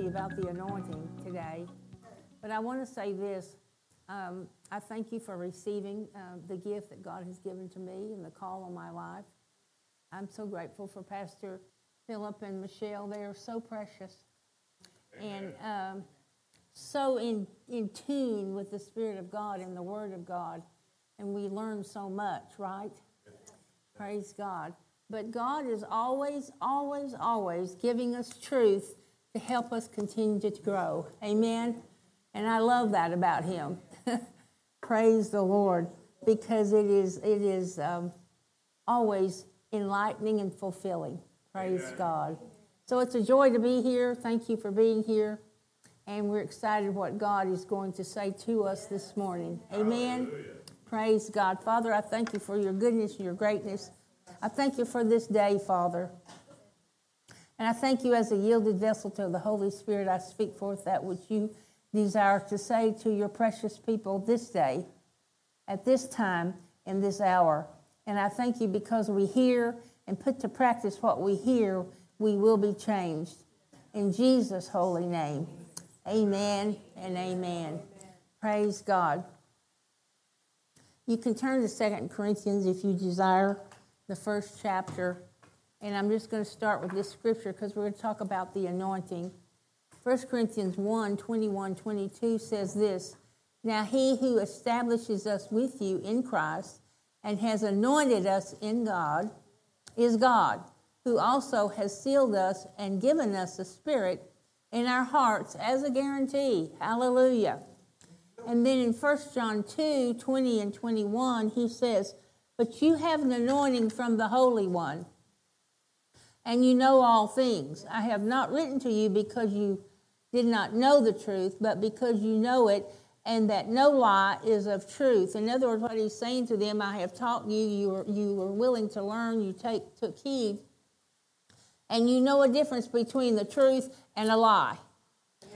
You about the anointing today, but I want to say this. Um, I thank you for receiving uh, the gift that God has given to me and the call on my life. I'm so grateful for Pastor Philip and Michelle. They are so precious Amen. and um, so in, in tune with the Spirit of God and the Word of God. And we learn so much, right? Praise God. But God is always, always, always giving us truth to help us continue to grow. Amen. And I love that about him. Praise the Lord, because it is it is um, always enlightening and fulfilling. Praise Amen. God. So it's a joy to be here. Thank you for being here. And we're excited what God is going to say to us this morning. Amen. Hallelujah. Praise God. Father, I thank you for your goodness and your greatness. I thank you for this day, Father. And I thank you as a yielded vessel to the Holy Spirit. I speak forth that which you desire to say to your precious people this day, at this time, in this hour. And I thank you because we hear and put to practice what we hear, we will be changed. In Jesus' holy name, amen and amen. Praise God. You can turn to Second Corinthians if you desire, the first chapter. And I'm just going to start with this scripture because we're going to talk about the anointing. 1 Corinthians 1 21 22 says this Now he who establishes us with you in Christ and has anointed us in God is God, who also has sealed us and given us the Spirit in our hearts as a guarantee. Hallelujah. And then in 1 John 2 20 and 21, he says, But you have an anointing from the Holy One and you know all things. I have not written to you because you did not know the truth, but because you know it, and that no lie is of truth. In other words, what he's saying to them, I have taught you, you were, you were willing to learn, you take, took heed, and you know a difference between the truth and a lie.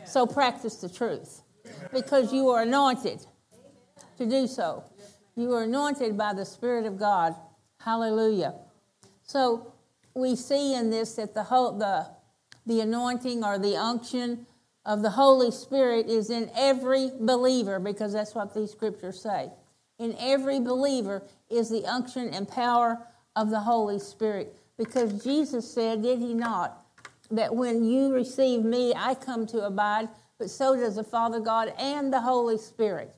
So practice the truth because you are anointed to do so. You are anointed by the Spirit of God. Hallelujah. So we see in this that the whole, the the anointing or the unction of the Holy Spirit is in every believer because that's what these scriptures say. In every believer is the unction and power of the Holy Spirit because Jesus said, did he not, that when you receive me, I come to abide, but so does the Father God and the Holy Spirit.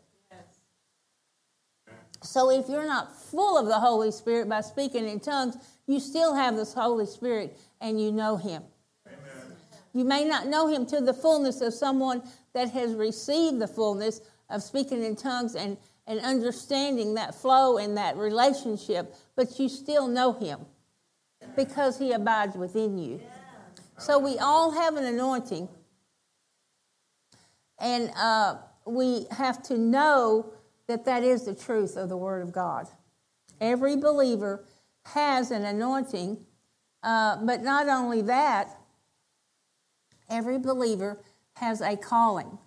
So if you're not full of the Holy Spirit by speaking in tongues, you still have this Holy Spirit and you know Him. Amen. You may not know Him to the fullness of someone that has received the fullness of speaking in tongues and, and understanding that flow and that relationship, but you still know Him because He abides within you. So we all have an anointing, and uh, we have to know that that is the truth of the Word of God. Every believer has an anointing, uh, but not only that, every believer has a calling.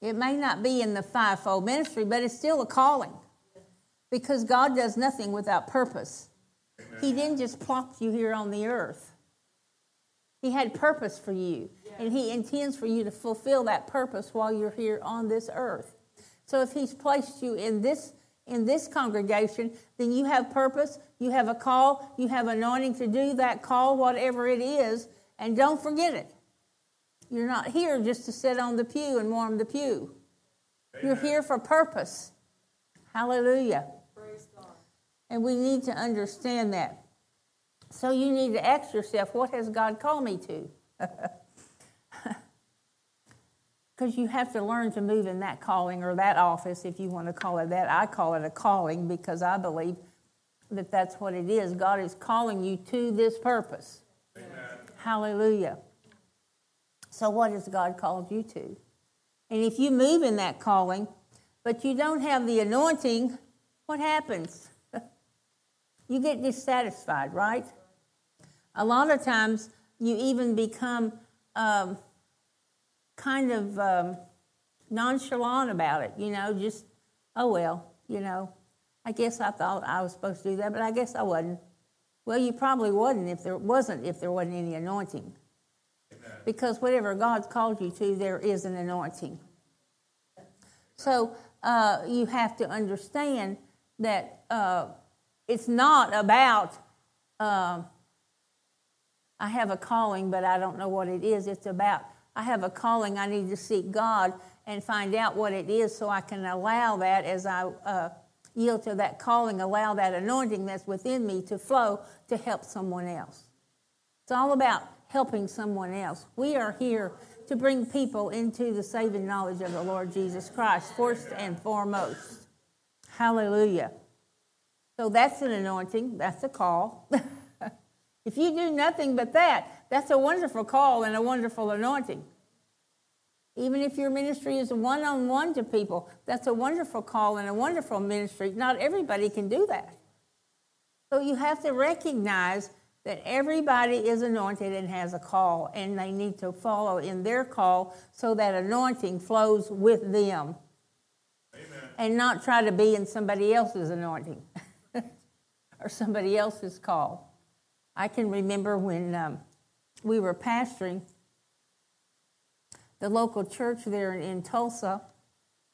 It may not be in the fivefold ministry, but it's still a calling because God does nothing without purpose. Amen. He didn't just plop you here on the earth. He had purpose for you, and He intends for you to fulfill that purpose while you're here on this earth. So if He's placed you in this in this congregation, then you have purpose, you have a call, you have anointing to do that call, whatever it is, and don't forget it. You're not here just to sit on the pew and warm the pew. Amen. You're here for purpose. Hallelujah. Praise God. And we need to understand that. So you need to ask yourself, what has God called me to? because you have to learn to move in that calling or that office, if you want to call it that. I call it a calling because I believe that that's what it is. God is calling you to this purpose. Amen. Hallelujah. So, what has God called you to? And if you move in that calling, but you don't have the anointing, what happens? you get dissatisfied, right? A lot of times you even become um, kind of um, nonchalant about it, you know, just, oh well, you know, I guess I thought I was supposed to do that, but I guess I wasn't. Well, you probably wasn't if there wasn't if there wasn't any anointing. Amen. Because whatever God's called you to, there is an anointing. So uh, you have to understand that uh, it's not about uh, I have a calling, but I don't know what it is. It's about I have a calling. I need to seek God and find out what it is, so I can allow that as I uh, yield to that calling, allow that anointing that's within me to flow to help someone else. It's all about helping someone else. We are here to bring people into the saving knowledge of the Lord Jesus Christ, first and foremost. Hallelujah. So that's an anointing, that's a call. if you do nothing but that, that's a wonderful call and a wonderful anointing. Even if your ministry is one on one to people, that's a wonderful call and a wonderful ministry. Not everybody can do that. So you have to recognize that everybody is anointed and has a call, and they need to follow in their call so that anointing flows with them. Amen. And not try to be in somebody else's anointing or somebody else's call. I can remember when um, we were pastoring the local church there in, in Tulsa,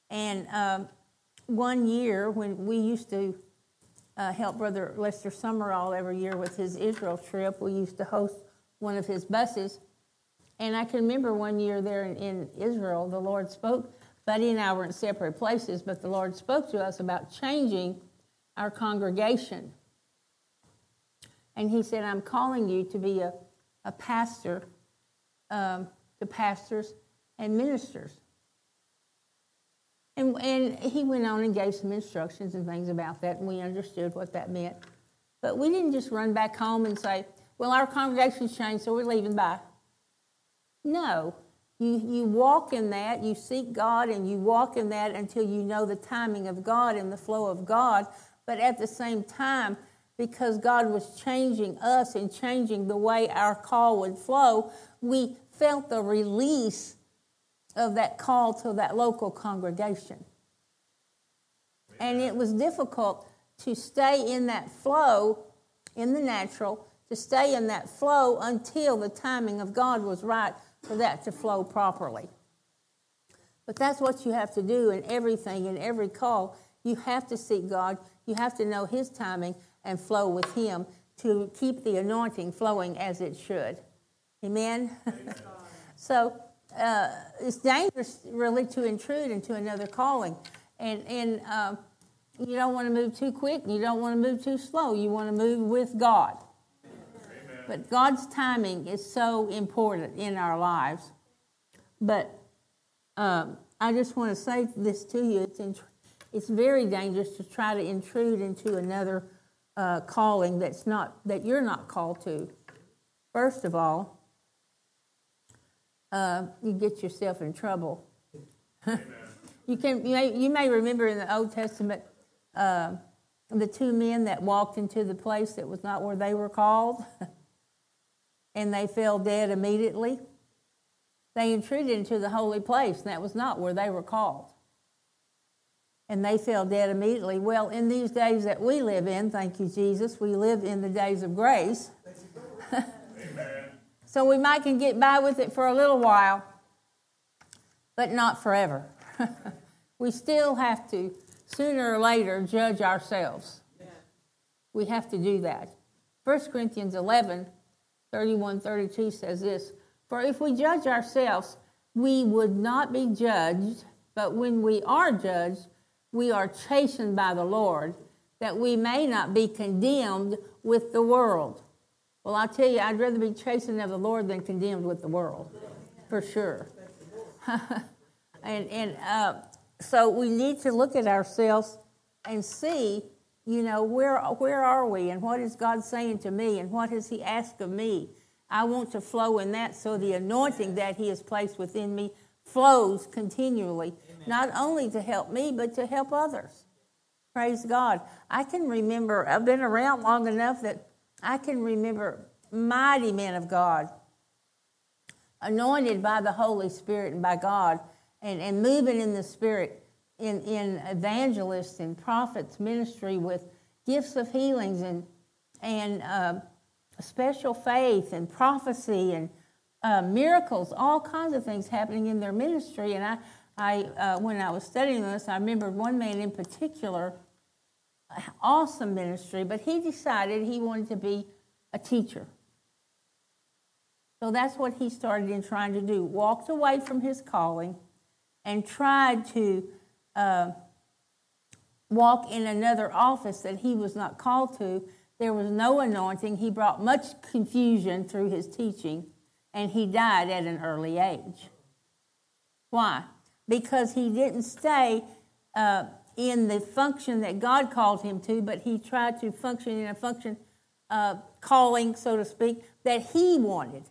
and um, one year when we used to uh, help Brother Lester Sumrall every year with his Israel trip. We used to host one of his buses. And I can remember one year there in, in Israel, the Lord spoke. Buddy and I were in separate places, but the Lord spoke to us about changing our congregation. And He said, I'm calling you to be a, a pastor um, to pastors and ministers. And, and he went on and gave some instructions and things about that, and we understood what that meant. But we didn't just run back home and say, well, our congregation's changed, so we're leaving by. No. You, you walk in that, you seek God, and you walk in that until you know the timing of God and the flow of God. But at the same time, because God was changing us and changing the way our call would flow, we felt the release of that call to that local congregation. And it was difficult to stay in that flow in the natural, to stay in that flow until the timing of God was right for that to flow properly. But that's what you have to do in everything, in every call. You have to seek God, you have to know His timing and flow with Him to keep the anointing flowing as it should. Amen? So, uh, it's dangerous really to intrude into another calling. And, and uh, you don't want to move too quick, you don't want to move too slow. You want to move with God. But God's timing is so important in our lives. But um, I just want to say this to you it's, in, it's very dangerous to try to intrude into another uh, calling that's not, that you're not called to. First of all, uh, you get yourself in trouble. you can you may, you may remember in the Old Testament uh, the two men that walked into the place that was not where they were called, and they fell dead immediately. They intruded into the holy place, and that was not where they were called. And they fell dead immediately. Well, in these days that we live in, thank you, Jesus, we live in the days of grace. So we might can get by with it for a little while, but not forever. we still have to, sooner or later, judge ourselves. Yeah. We have to do that. 1 Corinthians 11, 31, 32 says this For if we judge ourselves, we would not be judged, but when we are judged, we are chastened by the Lord, that we may not be condemned with the world. Well, I tell you, I'd rather be chastened of the Lord than condemned with the world, for sure. and and uh, so we need to look at ourselves and see, you know, where where are we, and what is God saying to me, and what has He asked of me, I want to flow in that so the anointing that He has placed within me flows continually. Not only to help me, but to help others. Praise God. I can remember, I've been around long enough that I can remember mighty men of God, anointed by the Holy Spirit and by God, and, and moving in the Spirit in, in evangelists and prophets ministry with gifts of healings and, and uh, special faith and prophecy and uh, miracles, all kinds of things happening in their ministry. And I, I uh, when I was studying this, I remember one man in particular, awesome ministry, but he decided he wanted to be a teacher. So that's what he started in trying to do. Walked away from his calling and tried to uh, walk in another office that he was not called to. There was no anointing. He brought much confusion through his teaching, and he died at an early age. Why? Because he didn't stay uh, in the function that God called him to, but he tried to function in a function, uh, calling, so to speak, that he wanted.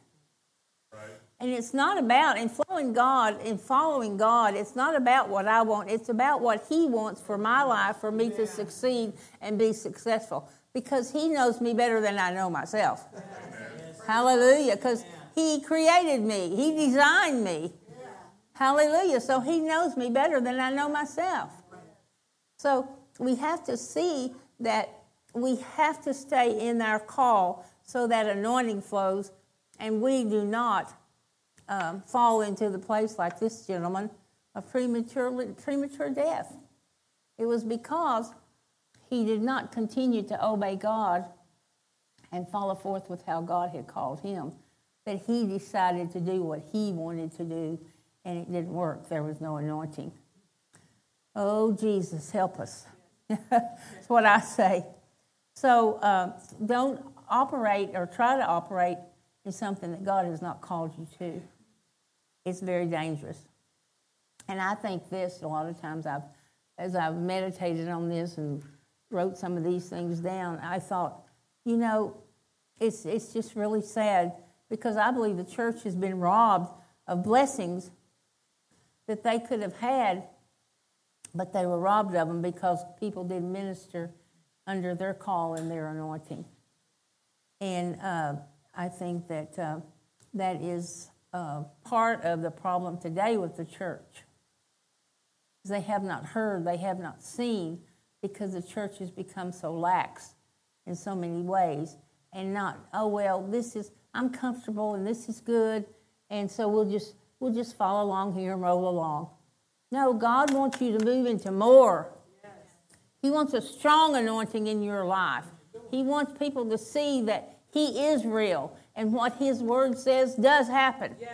And it's not about, in following God, in following God, it's not about what I want. It's about what He wants for my life, for me to succeed and be successful. Because He knows me better than I know myself. Hallelujah. Because He created me, He designed me. Hallelujah. So He knows me better than I know myself. So we have to see that we have to stay in our call so that anointing flows and we do not um, fall into the place like this gentleman of premature, premature death. It was because he did not continue to obey God and follow forth with how God had called him that he decided to do what he wanted to do and it didn't work. There was no anointing. Oh, Jesus, help us. That's what I say. So uh, don't operate or try to operate in something that God has not called you to it's very dangerous. And I think this a lot of times I've as I've meditated on this and wrote some of these things down, I thought, you know, it's it's just really sad because I believe the church has been robbed of blessings that they could have had, but they were robbed of them because people didn't minister under their call and their anointing. And uh, I think that uh, that is uh, part of the problem today with the church. They have not heard, they have not seen, because the church has become so lax in so many ways, and not, oh well, this is I'm comfortable and this is good, and so we'll just we'll just follow along here and roll along. No, God wants you to move into more. He wants a strong anointing in your life. He wants people to see that He is real and what His Word says does happen yes.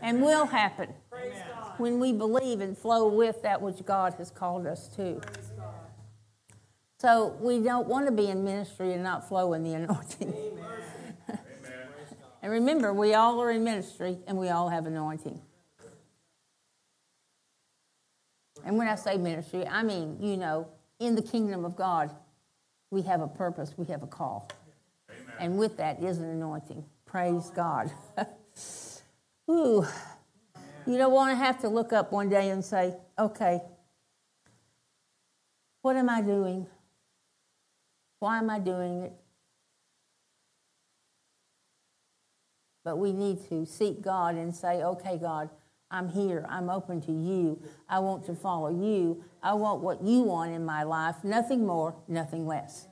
and will happen when we believe and flow with that which God has called us to. So we don't want to be in ministry and not flow in the anointing. And remember, we all are in ministry and we all have anointing. And when I say ministry, I mean, you know, in the kingdom of God, we have a purpose, we have a call. And with that is an anointing. Praise God. Ooh. You don't want to have to look up one day and say, okay, what am I doing? Why am I doing it? But we need to seek God and say, okay, God, I'm here. I'm open to you. I want to follow you. I want what you want in my life. Nothing more, nothing less.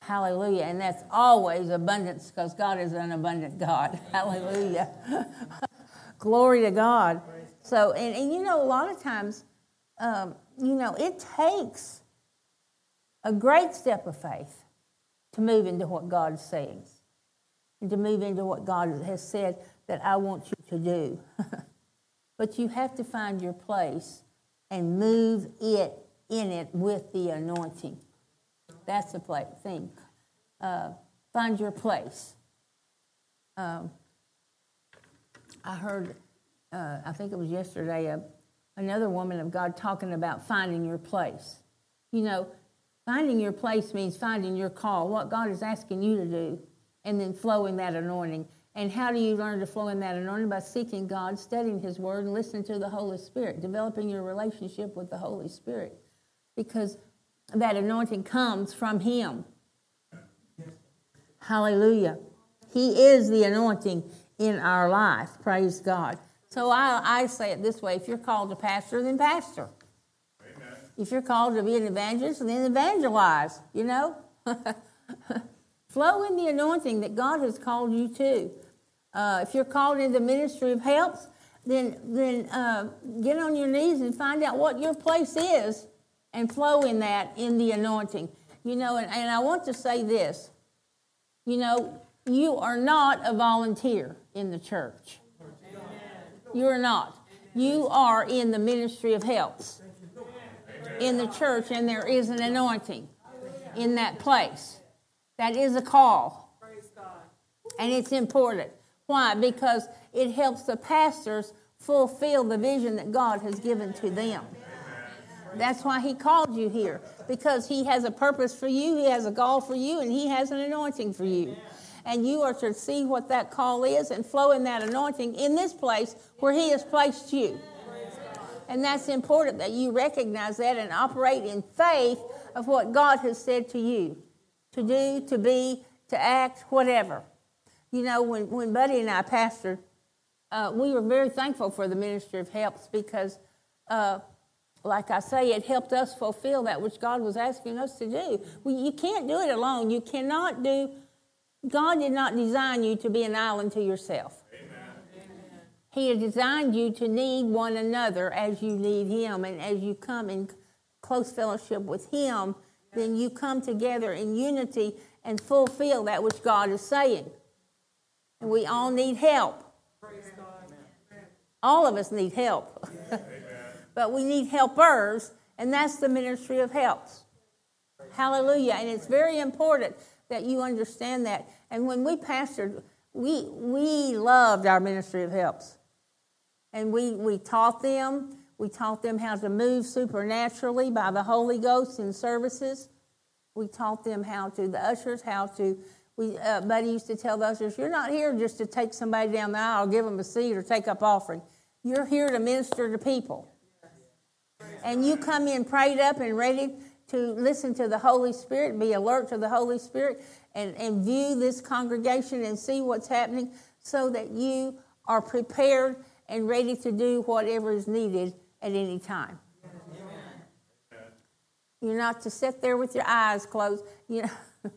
Hallelujah. And that's always abundance because God is an abundant God. Hallelujah. Glory to God. So, and, and you know, a lot of times, um, you know, it takes a great step of faith to move into what God is saying and to move into what God has said that I want you to do. but you have to find your place and move it in it with the anointing. That's the play, thing. Uh, find your place. Um, I heard, uh, I think it was yesterday, uh, another woman of God talking about finding your place. You know, finding your place means finding your call, what God is asking you to do. And then flow in that anointing. And how do you learn to flow in that anointing? By seeking God, studying His Word, and listening to the Holy Spirit, developing your relationship with the Holy Spirit. Because that anointing comes from Him. Hallelujah. He is the anointing in our life. Praise God. So I, I say it this way if you're called to pastor, then pastor. Amen. If you're called to be an evangelist, then evangelize, you know? Flow in the anointing that God has called you to. Uh, if you're called into the ministry of helps, then, then uh, get on your knees and find out what your place is and flow in that in the anointing. You know, and, and I want to say this you know, you are not a volunteer in the church. You are not. You are in the ministry of helps in the church, and there is an anointing in that place. That is a call. And it's important. Why? Because it helps the pastors fulfill the vision that God has given to them. That's why He called you here, because He has a purpose for you, He has a call for you, and He has an anointing for you. And you are to see what that call is and flow in that anointing in this place where He has placed you. And that's important that you recognize that and operate in faith of what God has said to you to do, to be, to act, whatever. You know, when, when Buddy and I pastored, uh, we were very thankful for the ministry of helps because uh, like I say, it helped us fulfill that which God was asking us to do. Well, you can't do it alone. You cannot do, God did not design you to be an island to yourself. He has designed you to need one another as you need Him. And as you come in close fellowship with Him, then you come together in unity and fulfill that which God is saying. And we all need help. All of us need help. but we need helpers, and that's the ministry of helps. Hallelujah. And it's very important that you understand that. And when we pastored, we, we loved our ministry of helps. And we, we taught them. We taught them how to move supernaturally by the Holy Ghost in services. We taught them how to, the ushers, how to, we, uh, Buddy used to tell the ushers, you're not here just to take somebody down the aisle, give them a seat, or take up offering. You're here to minister to people and you come in prayed up and ready to listen to the Holy Spirit, be alert to the Holy Spirit, and, and view this congregation and see what's happening so that you are prepared and ready to do whatever is needed at any time. You're not to sit there with your eyes closed. You know.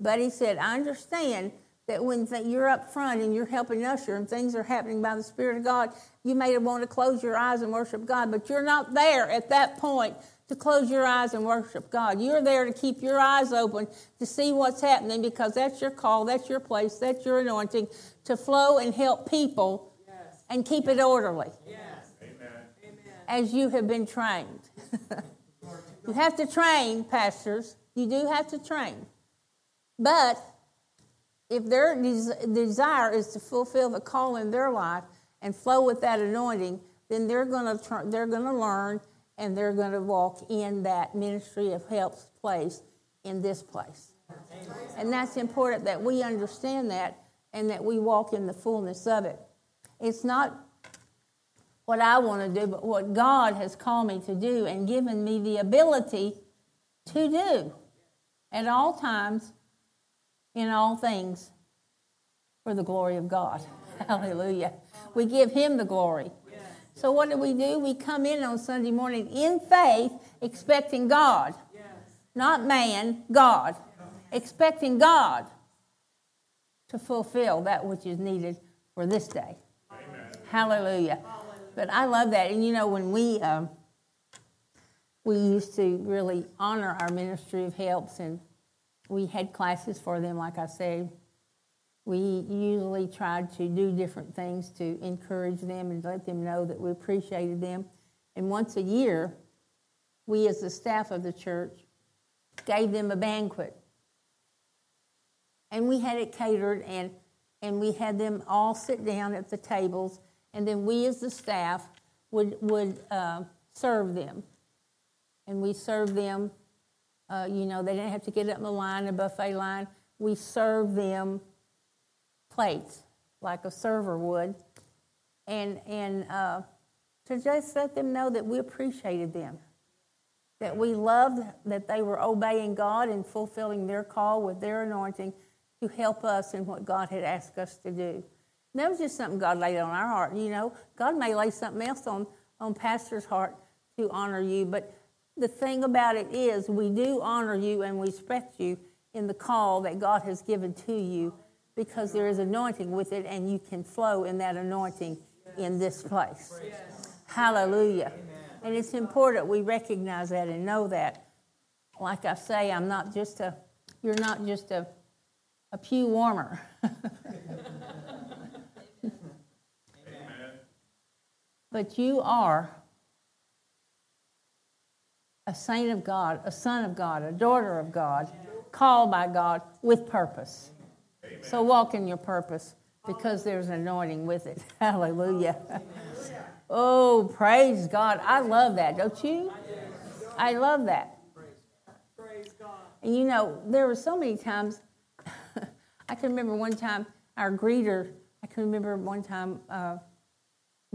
but he said, I understand that when you're up front and you're helping usher and things are happening by the Spirit of God, you may want to close your eyes and worship God, but you're not there at that point to close your eyes and worship God. You're there to keep your eyes open to see what's happening because that's your call, that's your place, that's your anointing to flow and help people yes. and keep it orderly. Yes. As you have been trained. you have to train, pastors. You do have to train. But if their des- desire is to fulfill the call in their life and flow with that anointing, then they're going to tr- they're going to learn and they're going to walk in that ministry of helps place in this place. And that's important that we understand that and that we walk in the fullness of it. It's not what I want to do, but what God has called me to do and given me the ability to do at all times in all things for the glory of God. Hallelujah. We give Him the glory. So, what do we do? We come in on Sunday morning in faith, expecting God. Not man, God. Expecting God to fulfill that which is needed for this day. Hallelujah. But I love that. And you know, when we. Um, we used to really honor our ministry of helps and we had classes for them, like I said. We usually tried to do different things to encourage them and let them know that we appreciated them. And once a year, we, as the staff of the church, gave them a banquet. And we had it catered, and, and we had them all sit down at the tables, and then we, as the staff, would, would uh, serve them. And we served them uh, you know, they didn't have to get up in the line, a buffet line. we serve them plates like a server would, and and uh, to just let them know that we appreciated them, that we loved that they were obeying God and fulfilling their call with their anointing to help us in what God had asked us to do. That was just something God laid on our heart. You know, God may lay something else on on Pastor's heart to honor you, but the thing about it is, we do honor you and we respect you in the call that God has given to you because there is anointing with it and you can flow in that anointing in this place. Hallelujah. And it's important we recognize that and know that. Like I say, I'm not just a, you're not just a, a pew warmer. but you are a saint of God, a son of God, a daughter of God, called by God with purpose. Amen. So walk in your purpose because there's anointing with it. Hallelujah. Oh, praise God. I love that, don't you? I love that. Praise God. And you know, there were so many times, I can remember one time our greeter, I can remember one time uh,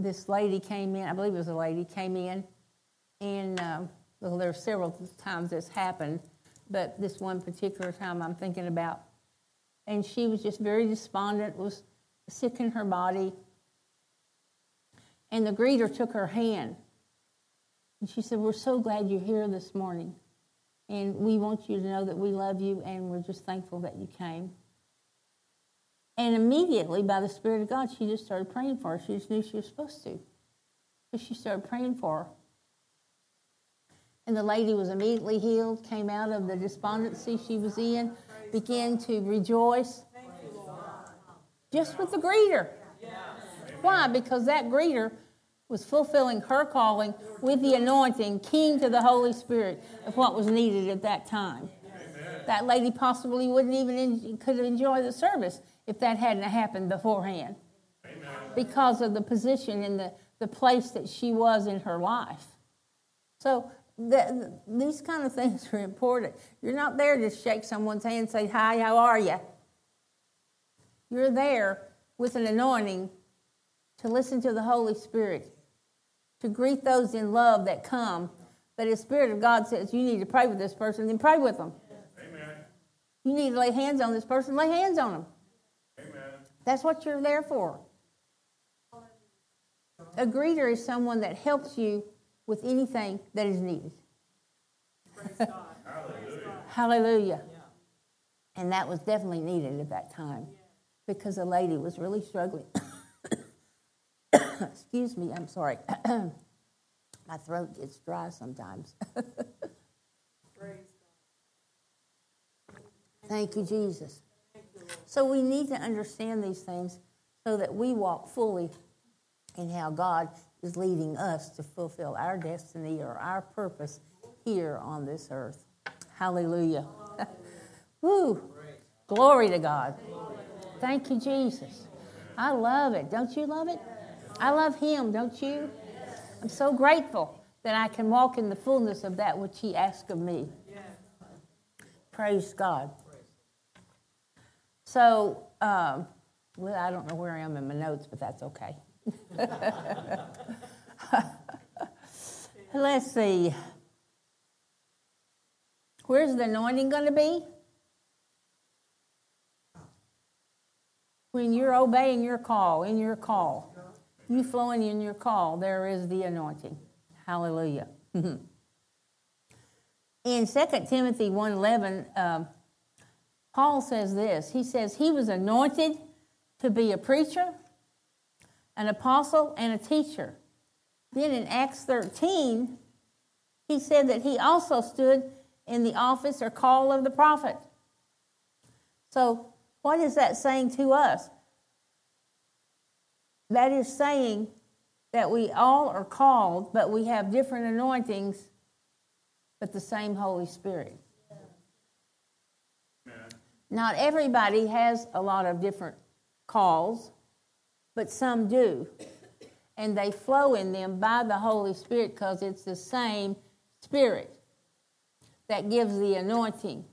this lady came in, I believe it was a lady, came in, and um, well, there are several times this happened, but this one particular time I'm thinking about. And she was just very despondent, was sick in her body. And the greeter took her hand. And she said, We're so glad you're here this morning. And we want you to know that we love you and we're just thankful that you came. And immediately, by the Spirit of God, she just started praying for her. She just knew she was supposed to. So she started praying for her. And the lady was immediately healed, came out of the despondency she was in, began to rejoice. Just with the greeter. Why? Because that greeter was fulfilling her calling with the anointing, keen to the Holy Spirit of what was needed at that time. That lady possibly wouldn't even could enjoy the service if that hadn't happened beforehand. Because of the position and the, the place that she was in her life. So the, these kind of things are important. You're not there to shake someone's hand and say, Hi, how are you? You're there with an anointing to listen to the Holy Spirit, to greet those in love that come. But the Spirit of God says you need to pray with this person, then pray with them. Amen. You need to lay hands on this person, lay hands on them. Amen. That's what you're there for. A greeter is someone that helps you with anything that is needed. Hallelujah. Hallelujah. Yeah. And that was definitely needed at that time yeah. because a lady was really struggling. Excuse me, I'm sorry. My throat gets dry sometimes. Thank you, Jesus. So we need to understand these things so that we walk fully in how God is leading us to fulfill our destiny or our purpose here on this earth. Hallelujah. Woo. Glory to God. Thank you, Jesus. I love it. Don't you love it? I love Him, don't you? I'm so grateful that I can walk in the fullness of that which He asked of me. Praise God. So, um, well, I don't know where I am in my notes, but that's okay. Let's see. Where's the anointing going to be? When you're obeying your call, in your call, you flowing in your call, there is the anointing. Hallelujah. in 2 Timothy 1.11, um, Paul says this. He says, he was anointed to be a preacher, an apostle, and a teacher. Then in Acts 13, he said that he also stood in the office or call of the prophet. So, what is that saying to us? That is saying that we all are called, but we have different anointings, but the same Holy Spirit. Not everybody has a lot of different calls but some do. And they flow in them by the Holy Spirit because it's the same Spirit that gives the anointing.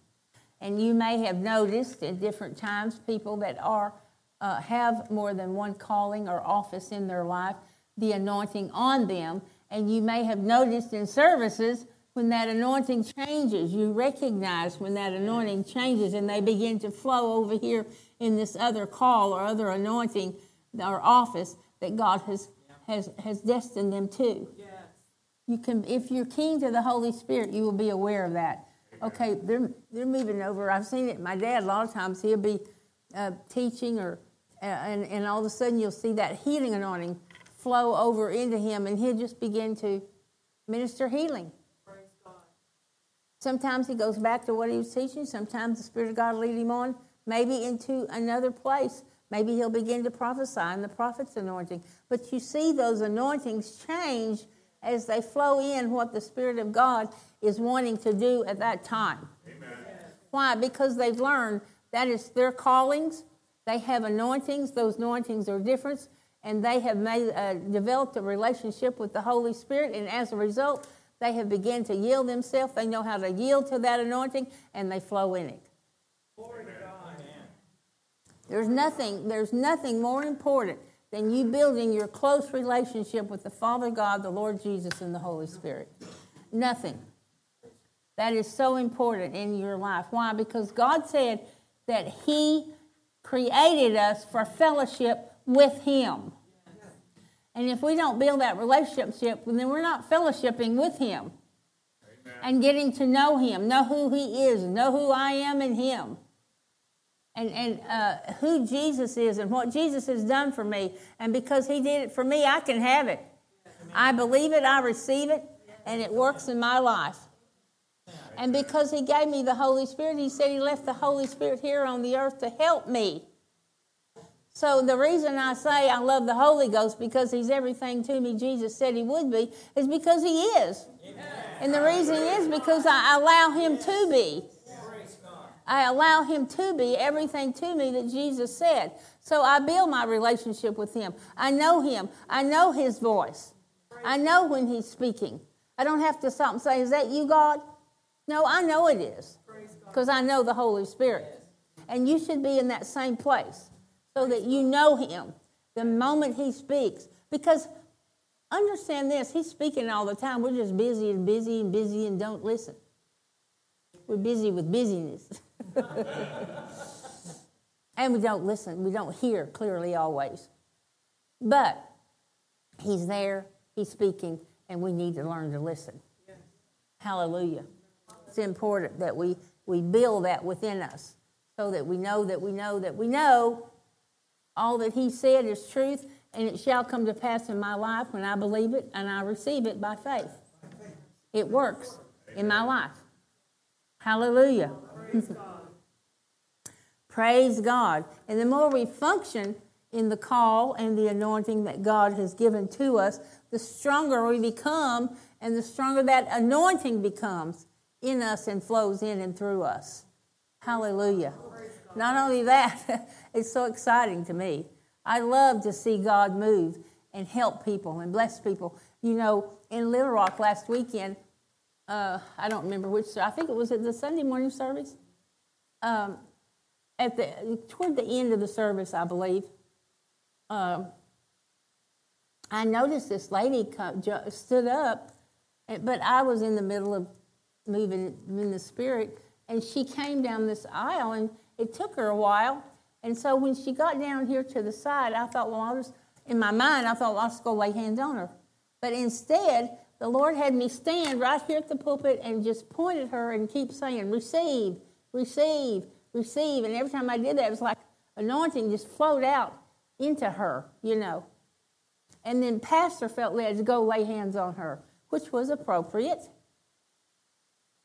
And you may have noticed at different times people that are uh, have more than one calling or office in their life, the anointing on them. And you may have noticed in services when that anointing changes, you recognize when that anointing changes and they begin to flow over here in this other call or other anointing or office that God has, has, has destined them to. Yes. You can, if you're keen to the Holy Spirit, you will be aware of that. Okay, they're, they're moving over. I've seen it. My dad, a lot of times, he'll be uh, teaching or uh, and, and all of a sudden you'll see that healing anointing flow over into him and he'll just begin to minister healing. Sometimes he goes back to what he was teaching. Sometimes the Spirit of God will lead him on, maybe into another place. Maybe he'll begin to prophesy in the prophet's anointing. But you see those anointings change as they flow in what the Spirit of God is wanting to do at that time. Amen. Why? Because they've learned that is their callings. They have anointings. Those anointings are different. And they have made, uh, developed a relationship with the Holy Spirit. And as a result, they have begun to yield themselves. They know how to yield to that anointing, and they flow in it. There's nothing, there's nothing more important than you building your close relationship with the Father God, the Lord Jesus, and the Holy Spirit. Nothing. That is so important in your life. Why? Because God said that He created us for fellowship with Him. And if we don't build that relationship, then we're not fellowshipping with Him Amen. and getting to know Him, know who He is, know who I am in Him, and, and uh, who Jesus is and what Jesus has done for me. And because He did it for me, I can have it. Amen. I believe it, I receive it, and it works in my life. And because He gave me the Holy Spirit, He said He left the Holy Spirit here on the earth to help me. So the reason I say I love the Holy Ghost because he's everything to me Jesus said he would be is because he is. And the reason is because I allow him to be. I allow him to be everything to me that Jesus said. So I build my relationship with him. I know him. I know his voice. I know when he's speaking. I don't have to stop and say, Is that you, God? No, I know it is. Because I know the Holy Spirit. And you should be in that same place so that you know him the moment he speaks. Because understand this, he's speaking all the time. We're just busy and busy and busy and don't listen. We're busy with busyness. and we don't listen, we don't hear clearly always. But he's there, he's speaking, and we need to learn to listen. Yes. Hallelujah. It's important that we, we build that within us so that we know that we know that we know all that he said is truth, and it shall come to pass in my life when I believe it and I receive it by faith. It works in my life. Hallelujah. Praise God. Praise God. And the more we function in the call and the anointing that God has given to us, the stronger we become and the stronger that anointing becomes in us and flows in and through us. Hallelujah. Not only that, it's so exciting to me. I love to see God move and help people and bless people. You know, in Little Rock last weekend, uh, I don't remember which, I think it was at the Sunday morning service. Um, at the toward the end of the service, I believe, um, I noticed this lady come, stood up, but I was in the middle of moving in the spirit, and she came down this aisle, and it took her a while. And so when she got down here to the side, I thought, well, I'll just, in my mind, I thought, well, I'll just go lay hands on her. But instead, the Lord had me stand right here at the pulpit and just point at her and keep saying, receive, receive, receive. And every time I did that, it was like anointing just flowed out into her, you know. And then Pastor felt led to go lay hands on her, which was appropriate.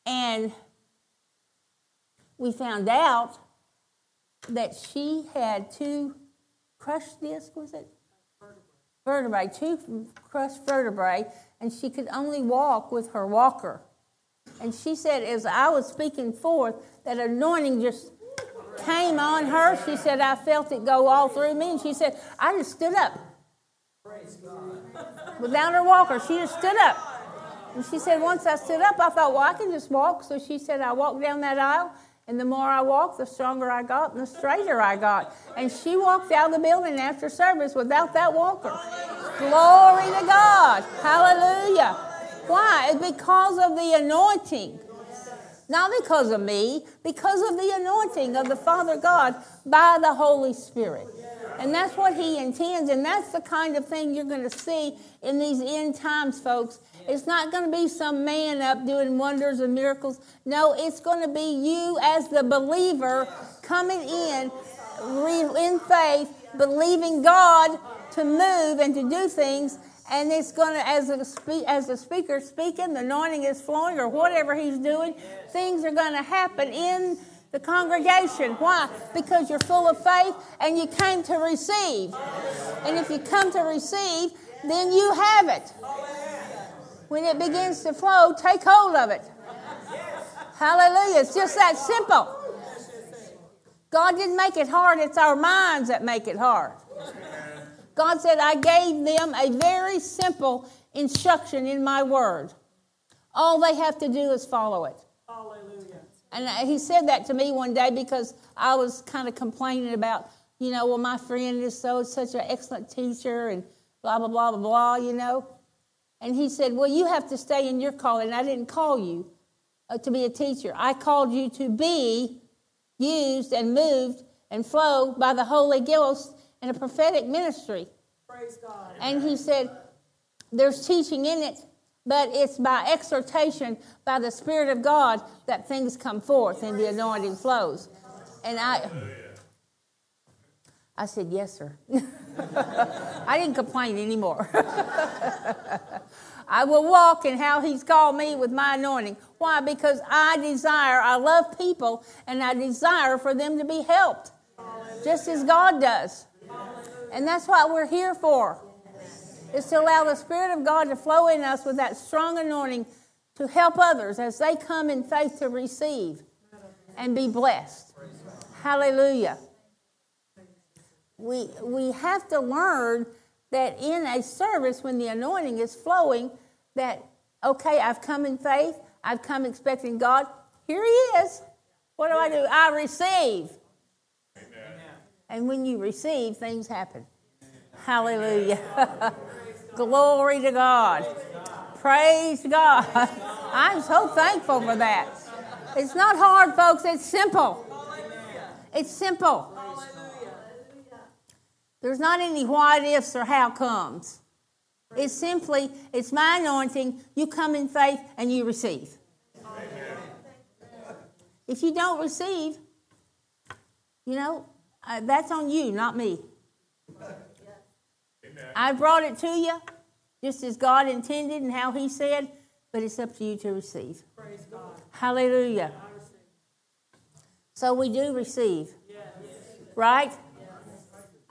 And we found out that she had two crushed discs, was it? Vertebrae, two crushed vertebrae, and she could only walk with her walker. And she said, as I was speaking forth, that anointing just came on her. She said, I felt it go all through me. And she said, I just stood up. Without her walker, she just stood up. And she said, once I stood up, I thought, well, I can just walk. So she said, I walked down that aisle And the more I walked, the stronger I got and the straighter I got. And she walked out of the building after service without that walker. Glory to God. Hallelujah. Why? It's because of the anointing. Not because of me, because of the anointing of the Father God by the Holy Spirit. And that's what he intends. And that's the kind of thing you're going to see in these end times, folks. It's not going to be some man up doing wonders and miracles. No, it's going to be you as the believer coming in in faith, believing God to move and to do things. And it's going to, as a, spe- as the speaker speaking, the anointing is flowing or whatever he's doing, things are going to happen in the congregation. Why? Because you're full of faith and you came to receive. And if you come to receive, then you have it. When it begins to flow, take hold of it. Hallelujah. It's just that simple. God didn't make it hard, it's our minds that make it hard. God said, I gave them a very simple instruction in my word. All they have to do is follow it. Hallelujah. And he said that to me one day because I was kind of complaining about, you know, well, my friend is so such an excellent teacher and blah, blah, blah, blah, blah, you know. And he said, well, you have to stay in your calling. I didn't call you uh, to be a teacher. I called you to be used and moved and flow by the Holy Ghost in a prophetic ministry. Praise God. And he said, there's teaching in it but it's by exhortation by the Spirit of God that things come forth and the anointing flows. And I, I said, Yes, sir. I didn't complain anymore. I will walk in how He's called me with my anointing. Why? Because I desire, I love people, and I desire for them to be helped, just as God does. And that's what we're here for is to allow the Spirit of God to flow in us with that strong anointing to help others as they come in faith to receive and be blessed. Hallelujah. We, we have to learn that in a service, when the anointing is flowing, that, okay, I've come in faith, I've come expecting God. Here He is. What do I do? I receive. Amen. And when you receive, things happen. Hallelujah. Glory to God. Praise God. I'm so thankful for that. It's not hard, folks. It's simple. It's simple. There's not any what ifs or how comes. It's simply, it's my anointing. You come in faith and you receive. If you don't receive, you know, uh, that's on you, not me. I brought it to you just as God intended and how He said, but it's up to you to receive. Hallelujah. So we do receive. Yes. Right?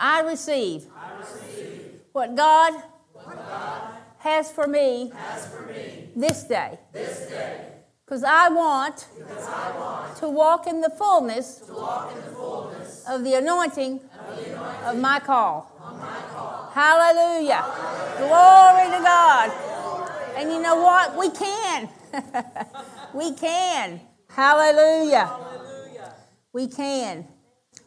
I, receive I receive what God, what God has, for me has for me this day. This day. Because I want, I want to walk in the fullness, in the fullness of the anointing of, the anointing of my call. My call. Hallelujah. Glory to God. And you know what? We can. we can. Hallelujah. Hallelujah. We can.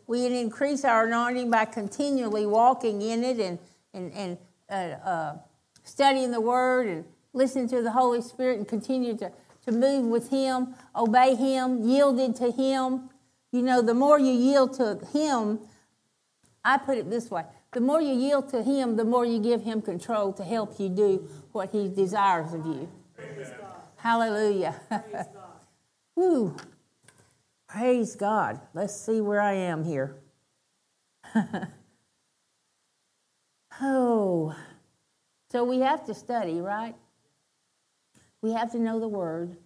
We increase our anointing by continually walking in it and, and, and uh, uh, studying the Word and listening to the Holy Spirit and continue to, to move with Him, obey Him, yielded to Him. You know, the more you yield to Him, I put it this way the more you yield to Him, the more you give Him control to help you do what He desires of you. Hallelujah. Praise Woo. Praise God. Let's see where I am here. oh. So we have to study, right? We have to know the Word.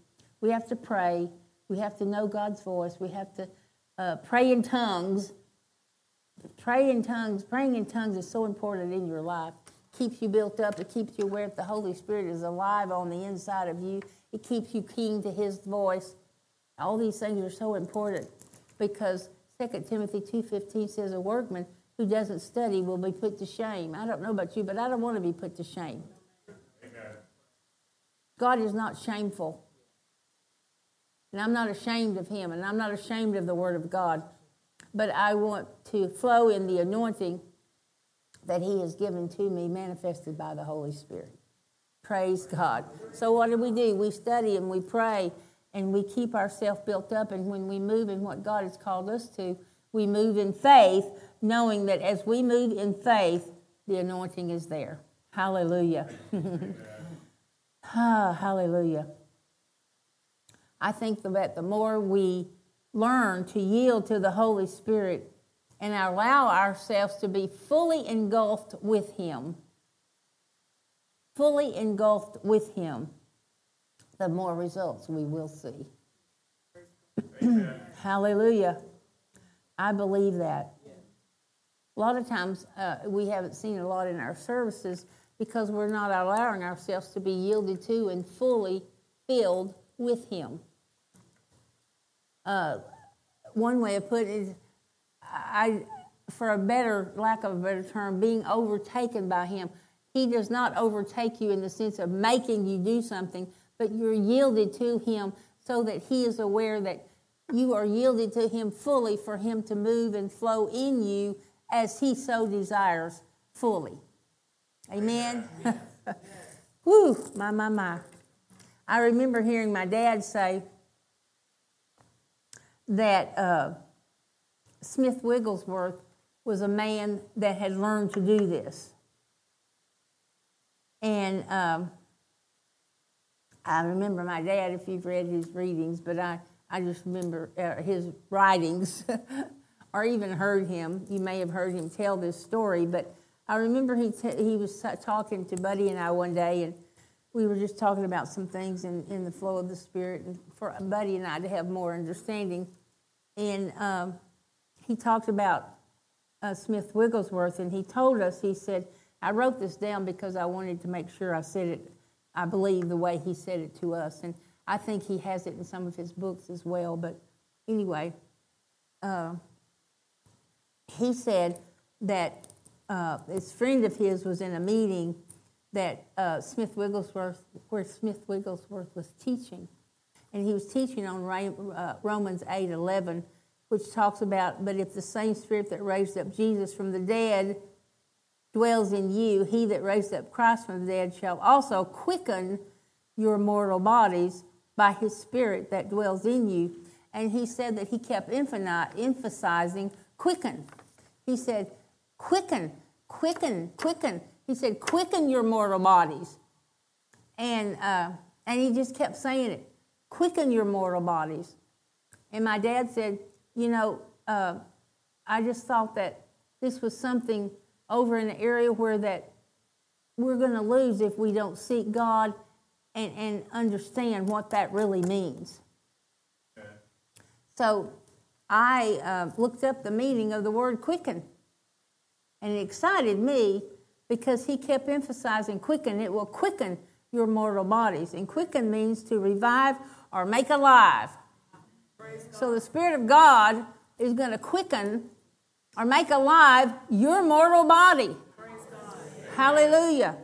We have to pray. We have to know God's voice. We have to uh, pray in tongues Pray in tongues, praying in tongues is so important in your life. keeps you built up. It keeps you aware that the Holy Spirit is alive on the inside of you. It keeps you keen to His voice. All these things are so important because 2 Timothy 2.15 says a workman who doesn't study will be put to shame. I don't know about you, but I don't want to be put to shame. Amen. God is not shameful. And I'm not ashamed of him, and I'm not ashamed of the Word of God. But I want to flow in the anointing that he has given to me, manifested by the Holy Spirit. Praise God. So, what do we do? We study and we pray and we keep ourselves built up. And when we move in what God has called us to, we move in faith, knowing that as we move in faith, the anointing is there. Hallelujah. ah, hallelujah. I think that the more we learn to yield to the Holy Spirit and allow ourselves to be fully engulfed with Him, fully engulfed with Him, the more results we will see. Hallelujah. I believe that. A lot of times uh, we haven't seen a lot in our services because we're not allowing ourselves to be yielded to and fully filled with Him. Uh, one way of putting it is, I, for a better, lack of a better term, being overtaken by Him. He does not overtake you in the sense of making you do something, but you're yielded to Him so that He is aware that you are yielded to Him fully for Him to move and flow in you as He so desires fully. Amen? Whew, my, my, my. I remember hearing my dad say that uh, Smith Wigglesworth was a man that had learned to do this. And um, I remember my dad, if you've read his readings, but I, I just remember uh, his writings or even heard him. You may have heard him tell this story, but I remember he, he was talking to Buddy and I one day, and we were just talking about some things in, in the flow of the Spirit, and for Buddy and I to have more understanding. And um, he talked about uh, Smith Wigglesworth, and he told us, he said, I wrote this down because I wanted to make sure I said it I believe, the way he said it to us. And I think he has it in some of his books as well. But anyway, uh, he said that uh, this friend of his was in a meeting that uh, Smith Wigglesworth, where Smith Wigglesworth was teaching. And he was teaching on uh, Romans 8 11, which talks about, but if the same spirit that raised up Jesus from the dead dwells in you, he that raised up Christ from the dead shall also quicken your mortal bodies by his spirit that dwells in you. And he said that he kept emphasizing quicken. He said, quicken, quicken, quicken. He said, quicken your mortal bodies. And, uh, and he just kept saying it, quicken your mortal bodies. And my dad said, you know, uh, I just thought that this was something over in an area where that we're going to lose if we don't seek God and, and understand what that really means. Okay. So I uh, looked up the meaning of the word quicken, and it excited me because he kept emphasizing quicken. It will quicken your mortal bodies, and quicken means to revive or make alive. So the Spirit of God is going to quicken or make alive your mortal body. Hallelujah.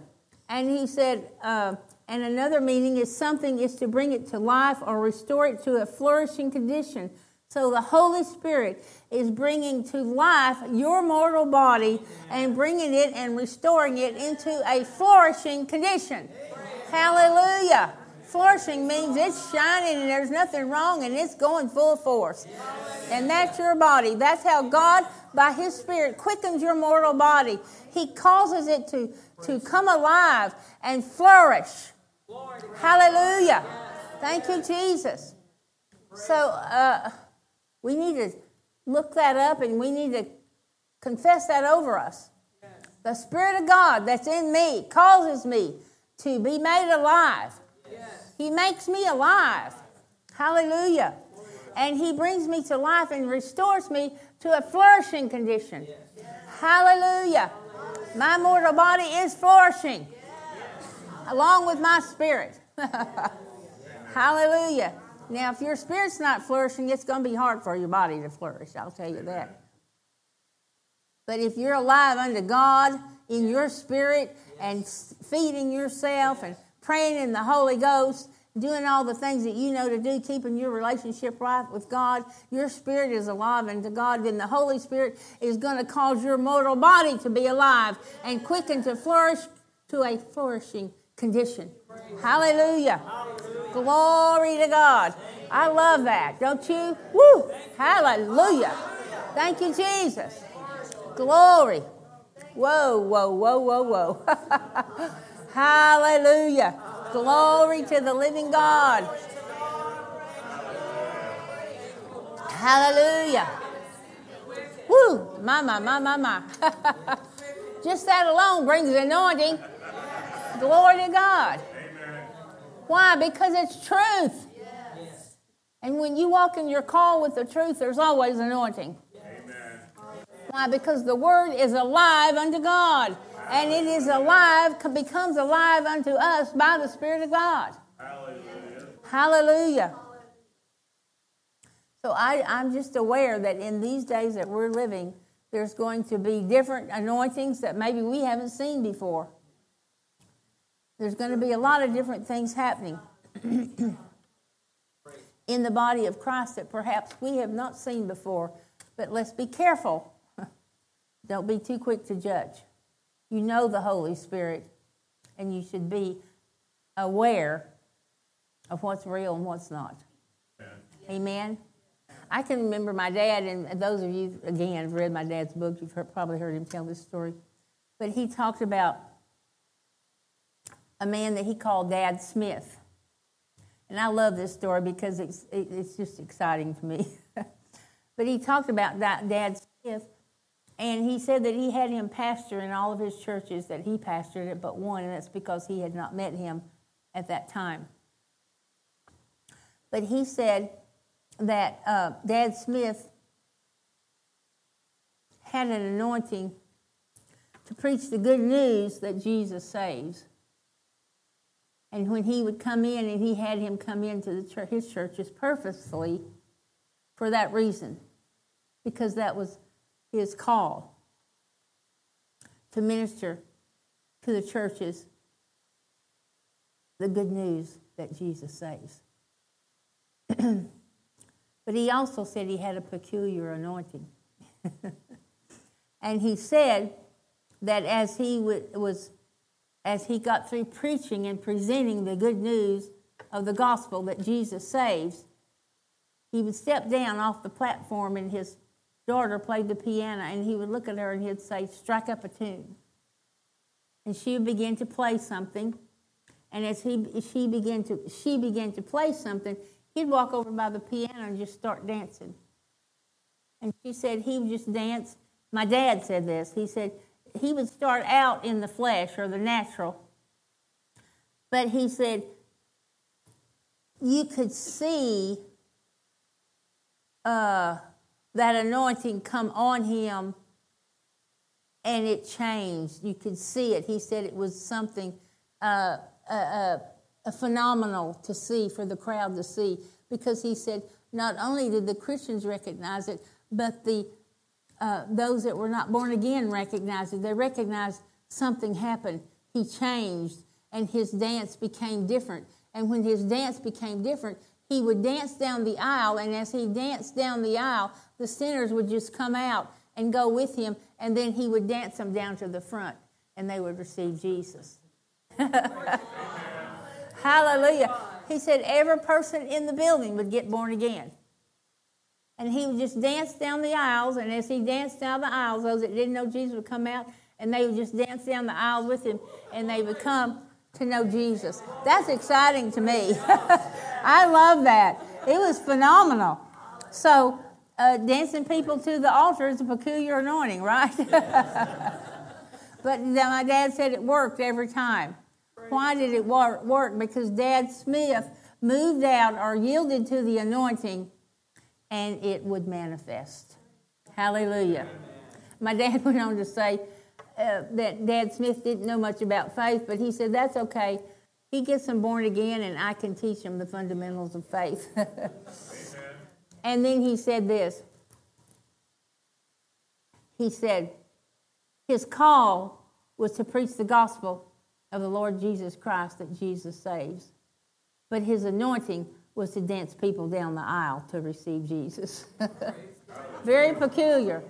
And he said, uh, and another meaning is something is to bring it to life or restore it to a flourishing condition. So the Holy Spirit is bringing to life your mortal body and bringing it and restoring it into a flourishing condition. Hallelujah. Flourishing means it's shining and there's nothing wrong and it's going full force. And that's your body. That's how God by His Spirit quickens your mortal body. He causes it to, to come alive and flourish. Hallelujah. Thank you, Jesus. So uh, we need to look that up and we need to confess that over us. The Spirit of God that's in me causes me to be made alive. He makes me alive. Hallelujah. And He brings me to life and restores me to a flourishing condition. Hallelujah. My mortal body is flourishing along with my spirit. Hallelujah. Now, if your spirit's not flourishing, it's going to be hard for your body to flourish. I'll tell you that. But if you're alive unto God in your spirit and feeding yourself and praying in the Holy Ghost doing all the things that you know to do, keeping your relationship right with God, your spirit is alive unto God, then the Holy Spirit is going to cause your mortal body to be alive and quicken to flourish to a flourishing condition. Hallelujah. Hallelujah. Glory to God. I love that, don't you? Woo! Hallelujah. Thank you, Jesus. Glory. Whoa, whoa, whoa, whoa, whoa. Hallelujah. Glory to the living God. Hallelujah. Woo! My, my, my, my, my. Just that alone brings anointing. Glory to God. Why? Because it's truth. And when you walk in your call with the truth, there's always anointing. Why? Because the word is alive unto God. And it is alive, becomes alive unto us by the Spirit of God. Hallelujah. Hallelujah. So I, I'm just aware that in these days that we're living, there's going to be different anointings that maybe we haven't seen before. There's going to be a lot of different things happening in the body of Christ that perhaps we have not seen before. But let's be careful. Don't be too quick to judge. You know the Holy Spirit, and you should be aware of what's real and what's not. Amen. Amen. I can remember my dad, and those of you, again, have read my dad's book, you've heard, probably heard him tell this story. But he talked about a man that he called Dad Smith. And I love this story because it's, it's just exciting to me. but he talked about that Dad Smith, and he said that he had him pastor in all of his churches that he pastored at but one, and that's because he had not met him at that time. But he said that uh, Dad Smith had an anointing to preach the good news that Jesus saves. And when he would come in, and he had him come into church, his churches purposely for that reason, because that was his call to minister to the churches the good news that Jesus saves. but he also said he had a peculiar anointing. and he said that as he was as he got through preaching and presenting the good news of the gospel that Jesus saves, he would step down off the platform and his daughter played the piano and he would look at her and he'd say, Strike up a tune. And she would begin to play something. And as he, she, began to, she began to play something, he'd walk over by the piano and just start dancing. And she said he would just dance. My dad said this. He said he would start out in the flesh or the natural. But he said, you could see uh, that anointing come on him and it changed. You could see it. He said it was something uh, uh, uh, phenomenal to see for the crowd to see because he said not only did the Christians recognize it, but the uh, those that were not born again recognized it. They recognized something happened. He changed, and his dance became different. And when his dance became different, he would dance down the aisle, and as he danced down the aisle, the sinners would just come out and go with him, and then he would dance them down to the front, and they would receive Jesus. Hallelujah. He said every person in the building would get born again. And he would just dance down the aisles, and as he danced down the aisles, those that didn't know Jesus would come out, and they would just dance down the aisle with him, and they would come to know Jesus. That's exciting to me. I love that. It was phenomenal. So, uh, dancing people to the altar is a peculiar anointing, right? but my dad said it worked every time. Why did it work? Because Dad Smith moved out or yielded to the anointing and it would manifest. Hallelujah. My dad went on to say uh, that Dad Smith didn't know much about faith, but he said, That's okay. He gets them born again, and I can teach them the fundamentals of faith. and then he said this He said, His call was to preach the gospel of the Lord Jesus Christ that Jesus saves. but his anointing was to dance people down the aisle to receive Jesus. Very peculiar,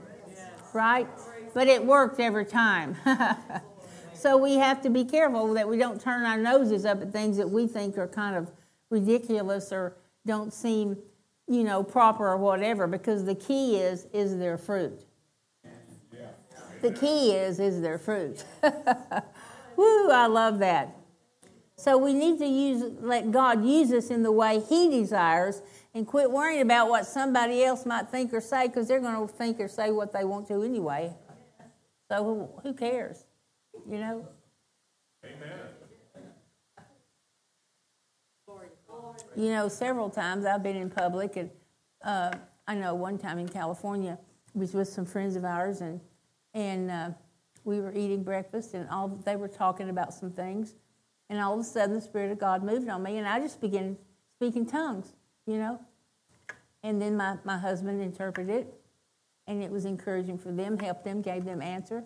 right? But it worked every time. so we have to be careful that we don't turn our noses up at things that we think are kind of ridiculous or don't seem, you know, proper or whatever, because the key is, is their fruit. The key is, is their fruit. Woo, I love that. So we need to use, let God use us in the way He desires and quit worrying about what somebody else might think or say because they're going to think or say what they want to anyway. So who, cares? You know? Amen. You know, several times I've been in public, and uh, I know one time in California, I was with some friends of ours, and and uh, we were eating breakfast, and all they were talking about some things, and all of a sudden the Spirit of God moved on me, and I just began speaking tongues, you know. And then my, my husband interpreted it, and it was encouraging for them, helped them, gave them answer.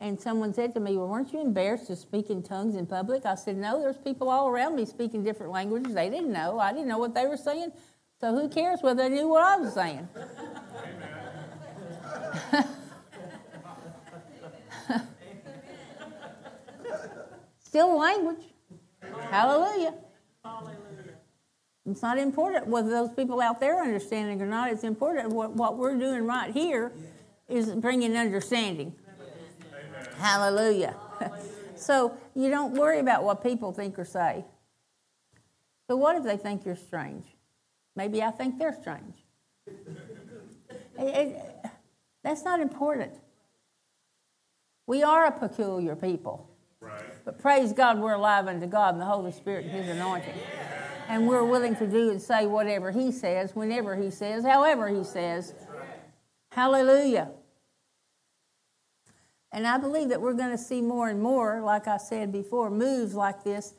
And someone said to me, Well, weren't you embarrassed to speak in tongues in public? I said, No, there's people all around me speaking different languages. They didn't know. I didn't know what they were saying. So who cares whether they knew what I was saying? Still language. Hallelujah. Hallelujah. It's not important whether those people out there are understanding or not. It's important what, what we're doing right here is bringing understanding. Amen. Hallelujah. so you don't worry about what people think or say. But what if they think you're strange? Maybe I think they're strange. it, it, that's not important. We are a peculiar people. Right. But praise God, we're alive unto God and the Holy Spirit and His anointing. And we're willing to do and say whatever He says, whenever He says, however He says. Hallelujah. And I believe that we're going to see more and more, like I said before, moves like this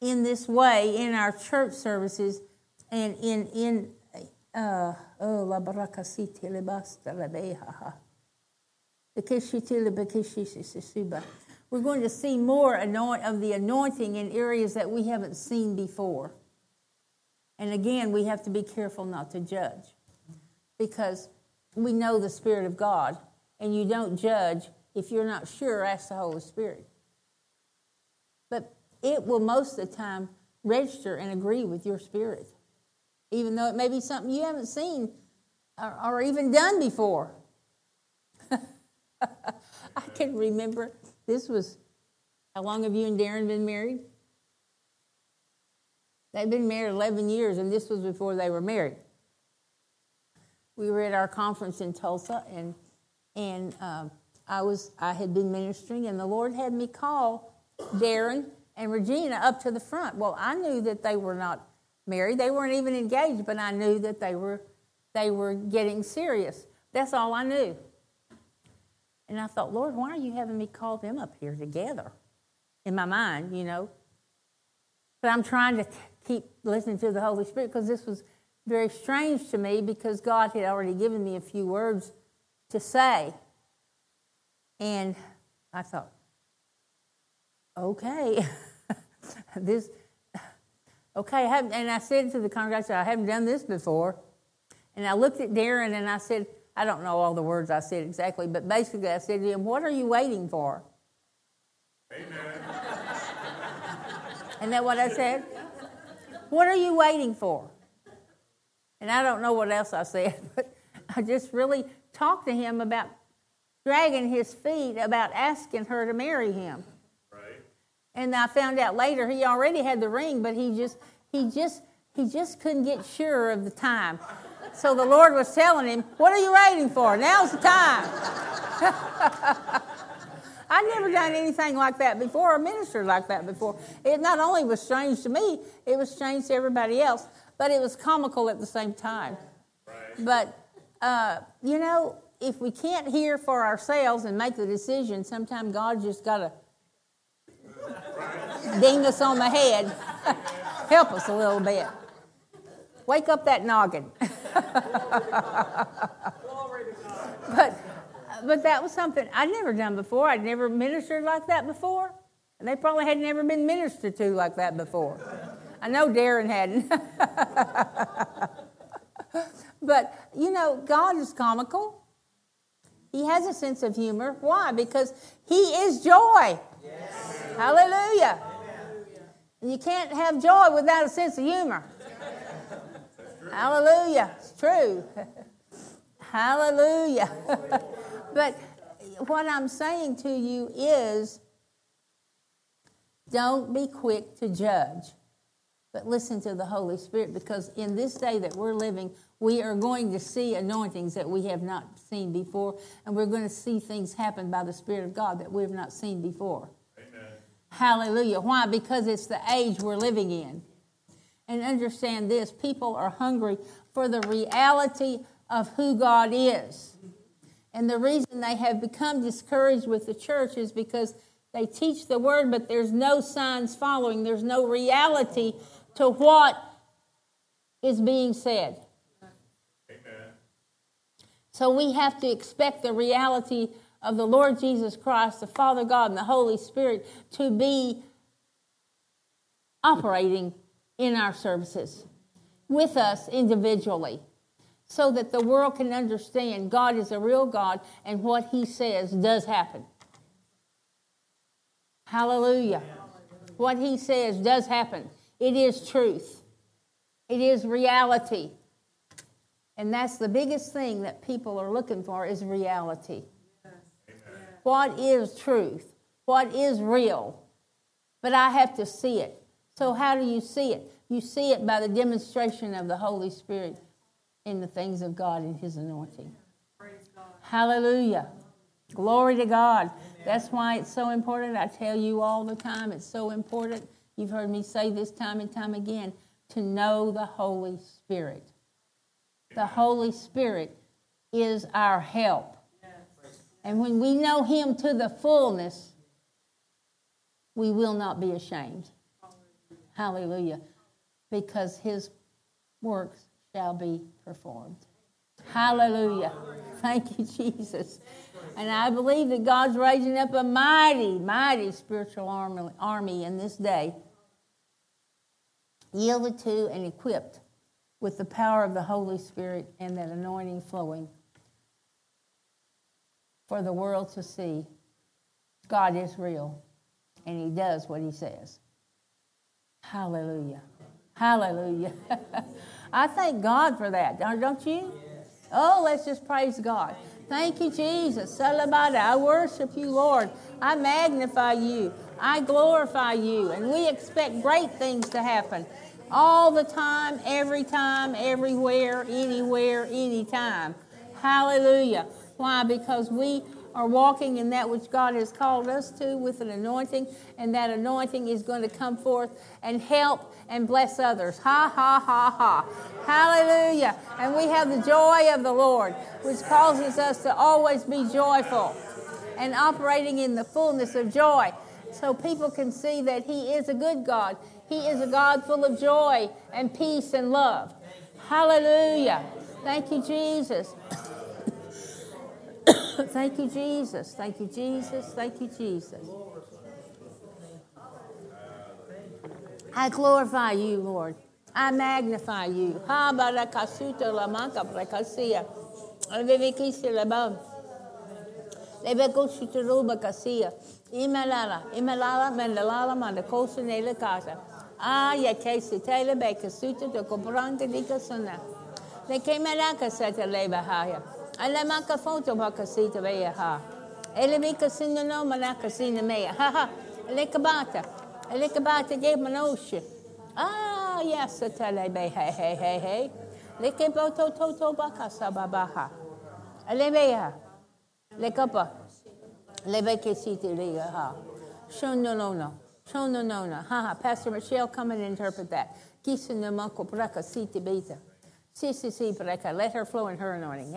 in this way in our church services and in in uh, oh la barakasiti le basta la beha we're going to see more of the anointing in areas that we haven't seen before. And again, we have to be careful not to judge because we know the Spirit of God, and you don't judge if you're not sure, ask the Holy Spirit. But it will most of the time register and agree with your spirit, even though it may be something you haven't seen or, or even done before. I can remember this was how long have you and Darren been married? They've been married 11 years, and this was before they were married. We were at our conference in Tulsa, and and uh, I was I had been ministering, and the Lord had me call Darren and Regina up to the front. Well, I knew that they were not married; they weren't even engaged, but I knew that they were they were getting serious. That's all I knew. And I thought, Lord, why are you having me call them up here together? In my mind, you know. But I'm trying to keep listening to the Holy Spirit because this was very strange to me because God had already given me a few words to say. And I thought, okay, this, okay, I and I said to the congregation, I haven't done this before. And I looked at Darren and I said, I don't know all the words I said exactly, but basically I said to him, What are you waiting for? Amen. Isn't that what I said? What are you waiting for? And I don't know what else I said, but I just really talked to him about dragging his feet, about asking her to marry him. Right. And I found out later he already had the ring, but he just he just he just couldn't get sure of the time. So the Lord was telling him, What are you waiting for? Now's the time. I'd never done anything like that before or ministered like that before. It not only was strange to me, it was strange to everybody else, but it was comical at the same time. Right. But, uh, you know, if we can't hear for ourselves and make the decision, sometimes God just got to ding us on the head, help us a little bit. Wake up that noggin. but, but that was something I'd never done before. I'd never ministered like that before. And they probably had never been ministered to like that before. I know Darren hadn't. but, you know, God is comical. He has a sense of humor. Why? Because He is joy. Yes. Hallelujah. And you can't have joy without a sense of humor. Hallelujah. It's true. Hallelujah. But what I'm saying to you is don't be quick to judge, but listen to the Holy Spirit because in this day that we're living, we are going to see anointings that we have not seen before, and we're going to see things happen by the Spirit of God that we have not seen before. Amen. Hallelujah. Why? Because it's the age we're living in. And understand this people are hungry for the reality of who God is. And the reason they have become discouraged with the church is because they teach the word, but there's no signs following. There's no reality to what is being said. Amen. So we have to expect the reality of the Lord Jesus Christ, the Father God, and the Holy Spirit to be operating in our services with us individually so that the world can understand God is a real God and what He says does happen. Hallelujah. What he says does happen. It is truth, it is reality. And that's the biggest thing that people are looking for is reality. What is truth? What is real? But I have to see it. So, how do you see it? You see it by the demonstration of the Holy Spirit in the things of God and His anointing. Hallelujah. Glory to God. That's why it's so important. I tell you all the time, it's so important. You've heard me say this time and time again to know the Holy Spirit. The Holy Spirit is our help. And when we know Him to the fullness, we will not be ashamed. Hallelujah. Because His works shall be performed. Hallelujah. Thank you, Jesus. And I believe that God's raising up a mighty, mighty spiritual army in this day, yielded to and equipped with the power of the Holy Spirit and that anointing flowing for the world to see God is real and He does what He says. Hallelujah. Hallelujah. I thank God for that, don't you? Oh, let's just praise God. Thank you, Jesus. I worship you, Lord. I magnify you. I glorify you. And we expect great things to happen all the time, every time, everywhere, anywhere, anytime. Hallelujah. Why? Because we are walking in that which God has called us to with an anointing, and that anointing is going to come forth and help and bless others. Ha, ha, ha, ha. Hallelujah. And we have the joy of the Lord, which causes us to always be joyful and operating in the fullness of joy. So people can see that He is a good God. He is a God full of joy and peace and love. Hallelujah. Thank you, Jesus. Thank you, Jesus. Thank you, Jesus. Thank you, Jesus. I glorify you, Lord. I magnify you. Ha barakasuta la manca brakasia. Alvevekisi la bam. Levekosuta ruba kasia. Imelala, imelala, mendelala, mandakosa. Ah, ya. Ala maka foto bakasita beya ha. Ele mika sinna no manaka sinna meya. Ha ha. Le kabata. Likabata gave manosha. Ah, yes, tele be hey hey hey hey. Likiboto toto bakasa babaha. Alebeya. Likapa. Lebeke siti liga ha. Shon no no no. Shon no no no. Ha ha. Pastor Michelle, come and interpret that. Kisa no mako braka. Si si si breka. Let her flow in her anointing.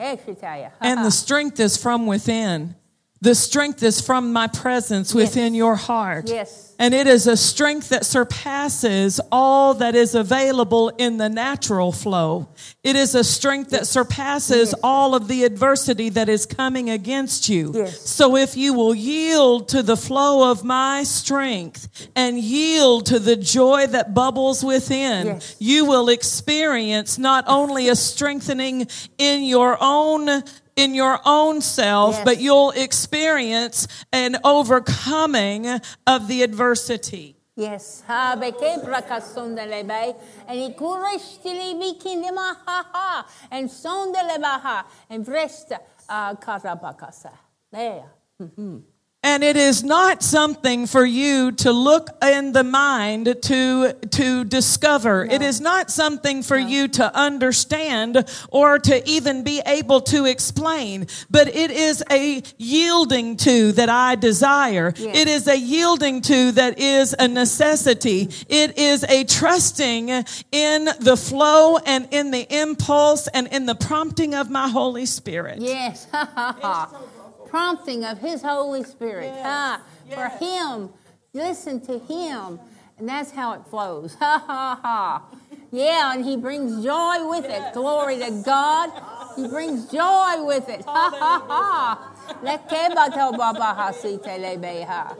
And the strength is from within. The strength is from my presence within your heart. Yes. And it is a strength that surpasses all that is available in the natural flow. It is a strength that surpasses Yes. all of the adversity that is coming against you. Yes. So if you will yield to the flow of my strength and yield to the joy that bubbles within, Yes. you will experience not only a strengthening in your own in your own self, Yes. but you'll experience an overcoming of the adversity. Yes, ha beke prakasonde lebe, and ikurestili bikinde mahaha, and sonde lebaha, and vresta ah, karabakasa. There. Mm-hmm. And it is not something for you to look in the mind to, to discover. It is not something for you to understand or to even be able to explain. But it is a yielding to that I desire. Yes. It is a yielding to that is a necessity. It is a trusting in the flow and in the impulse and in the prompting of my Holy Spirit. Yes. Prompting of His Holy Spirit. Ha. For Him. Listen to Him. And that's how it flows. Ha ha ha. Yeah, and He brings joy with it. Glory to God. He brings joy with it. Ha ha ha. Lekebato babaha sitelebeha.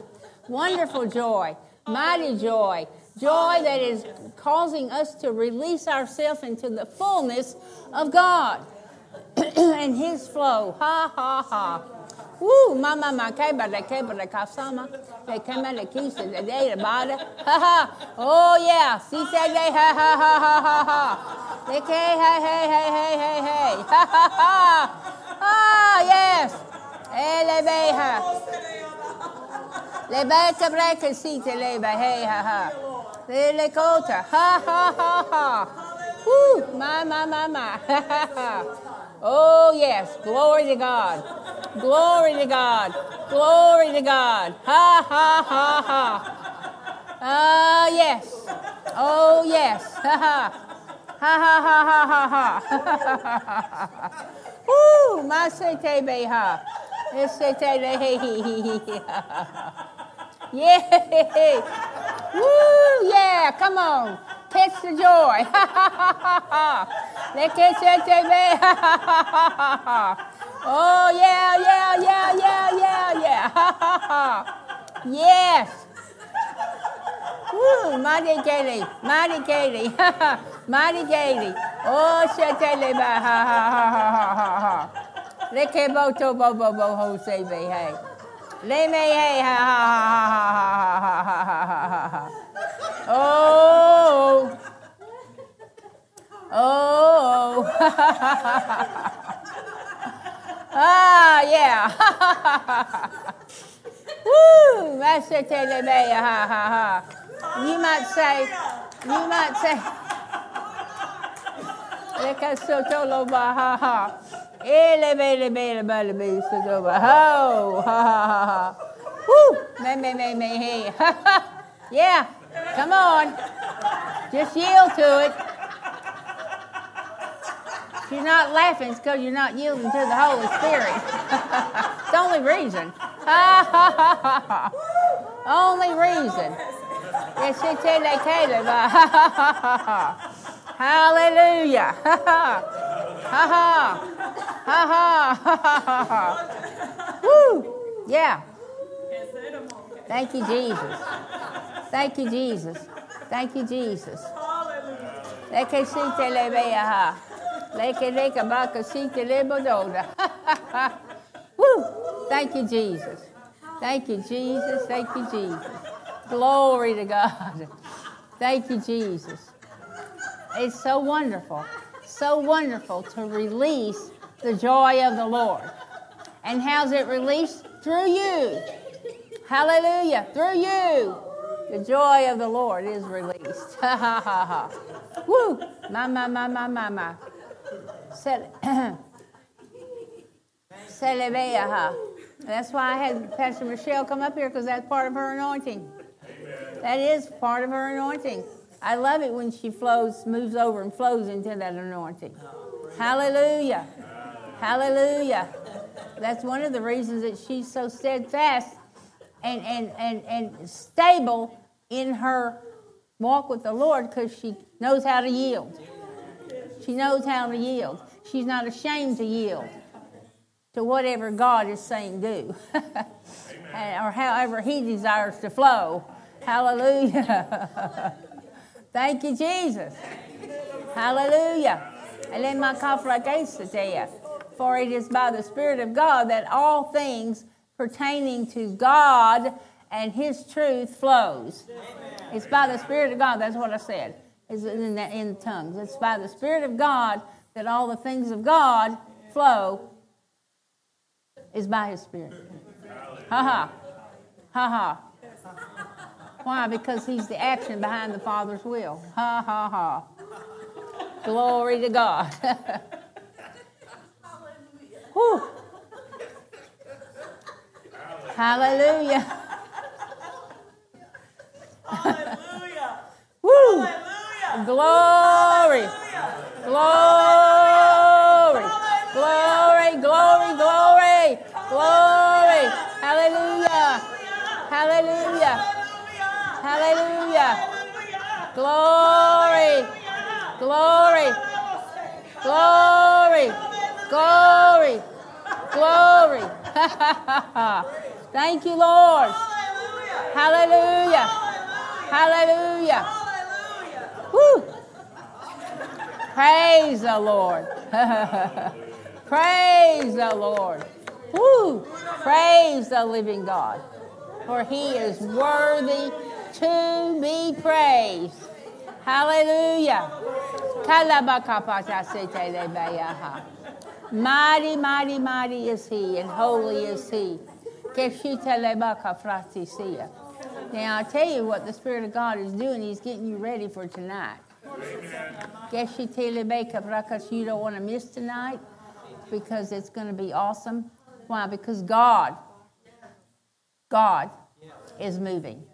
Wonderful joy. Mighty joy. Joy that is causing us to release ourselves into the fullness of God and his flow. Ha ha ha. Woo, mama makeba lekeba and they lekisa lede lebada. Ha ha. Oh yeah. she said, they ha ha ha ha ha ha. They came, hey hey hey hey hey hey. Ha ha ha. Ah yes. Eh, Elebeha. break and see to leba. Hey ha ha. Lele kota. Ha ha ha ha. Woo, mama mama. Ha ha ha. Oh, yes. Glory to God. Glory to God. Glory to God. Ha, ha, ha, ha. Ah, yes. Oh, yes. Ha, ha. Ha, ha, ha, ha, ha, ha. Woo, ma se te be ha. Es se te le he he he he. Yeah. Woo, yeah. Come on. Catch the joy. Ha, ha, ha, ha, ha. Ha, ha, ha, ha, ha. Oh, yeah, yeah, yeah, yeah, yeah, yeah. Ha, ha, ha. Yes. Woo, mighty Katie, mighty Katie, mighty Katie. Oh, se te le ba, ha, ha, ha, ha, ha, ha, ha. To bo bo bo ho se hey. Le me hey, ha, ha, ha, ha, ha, ha, ha, ha, ha. Oh. Oh. ah, yeah. Woo! Master Telebea, ha, ha, ha. You might say, you might say, Leka sotolo ba, ha, ha. Elebe, Come on. Just yield to it. If you're not laughing, it's because you're not yielding to the Holy Spirit. it's the only reason. only reason. Yes, it's said that Caleb. Hallelujah. Ha ha. Ha ha. Woo. Yeah. Thank you, Jesus. Thank you, Jesus. Thank you, Jesus. Leke sinte lebe aha. Leke leke baka sinte lebo doda. Woo! Thank you, Jesus. Thank you, Jesus. Thank you, Jesus. Glory to God. Thank you, Jesus. It's so wonderful, so wonderful to release the joy of the Lord. And how's it released? Through you. Hallelujah. Through you. The joy of the Lord is released. Ha ha ha ha. Woo! My, my, my, my, my, my. Cele- Celebeaha. That's why I had Pastor Michelle come up here because that's part of her anointing. That is part of her anointing. I love it when she flows, moves over and flows into that anointing. Hallelujah. Hallelujah. That's one of the reasons that she's so steadfast and, and, and, and stable in her walk with the Lord because she knows how to yield. She knows how to yield. She's not ashamed to yield to whatever God is saying do, or however He desires to flow. Hallelujah. Thank you, Jesus. Hallelujah. And then my conflict for it is by the Spirit of God that all things pertaining to God and His truth flows. It's by the Spirit of God. That's what I said. It's in the, in tongues. It's by the Spirit of God that all the things of God flow. Is by His Spirit. Ha ha. Ha ha. Why? Because He's the action behind the Father's will. Ha ha ha. Glory to God. Whew. Hallelujah. Hallelujah. Woo. Hallelujah. Glory. Glory. Glory, glory, glory. Glory. Hallelujah. Hallelujah. Hallelujah. Glory. Glory. Glory. Glory. Glory. Thank you, Lord. Hallelujah. Hallelujah. Hallelujah. Woo. Praise the Lord. Praise the Lord. Woo. Praise the living God. For he is worthy to be praised. Hallelujah. Mighty, mighty, mighty is he, and holy is he. Now, I tell you what the Spirit of God is doing. He's getting you ready for tonight. You don't want to miss tonight because it's going to be awesome. Why? Because God, God is moving.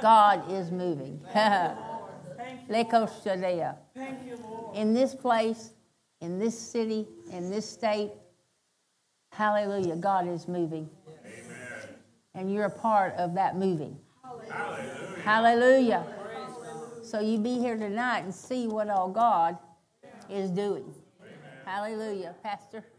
God is moving. In this place, in this city, in this state, hallelujah, God is moving. And you're a part of that moving. Hallelujah. So you be here tonight and see what all God is doing. Hallelujah. Pastor, praise the Lord.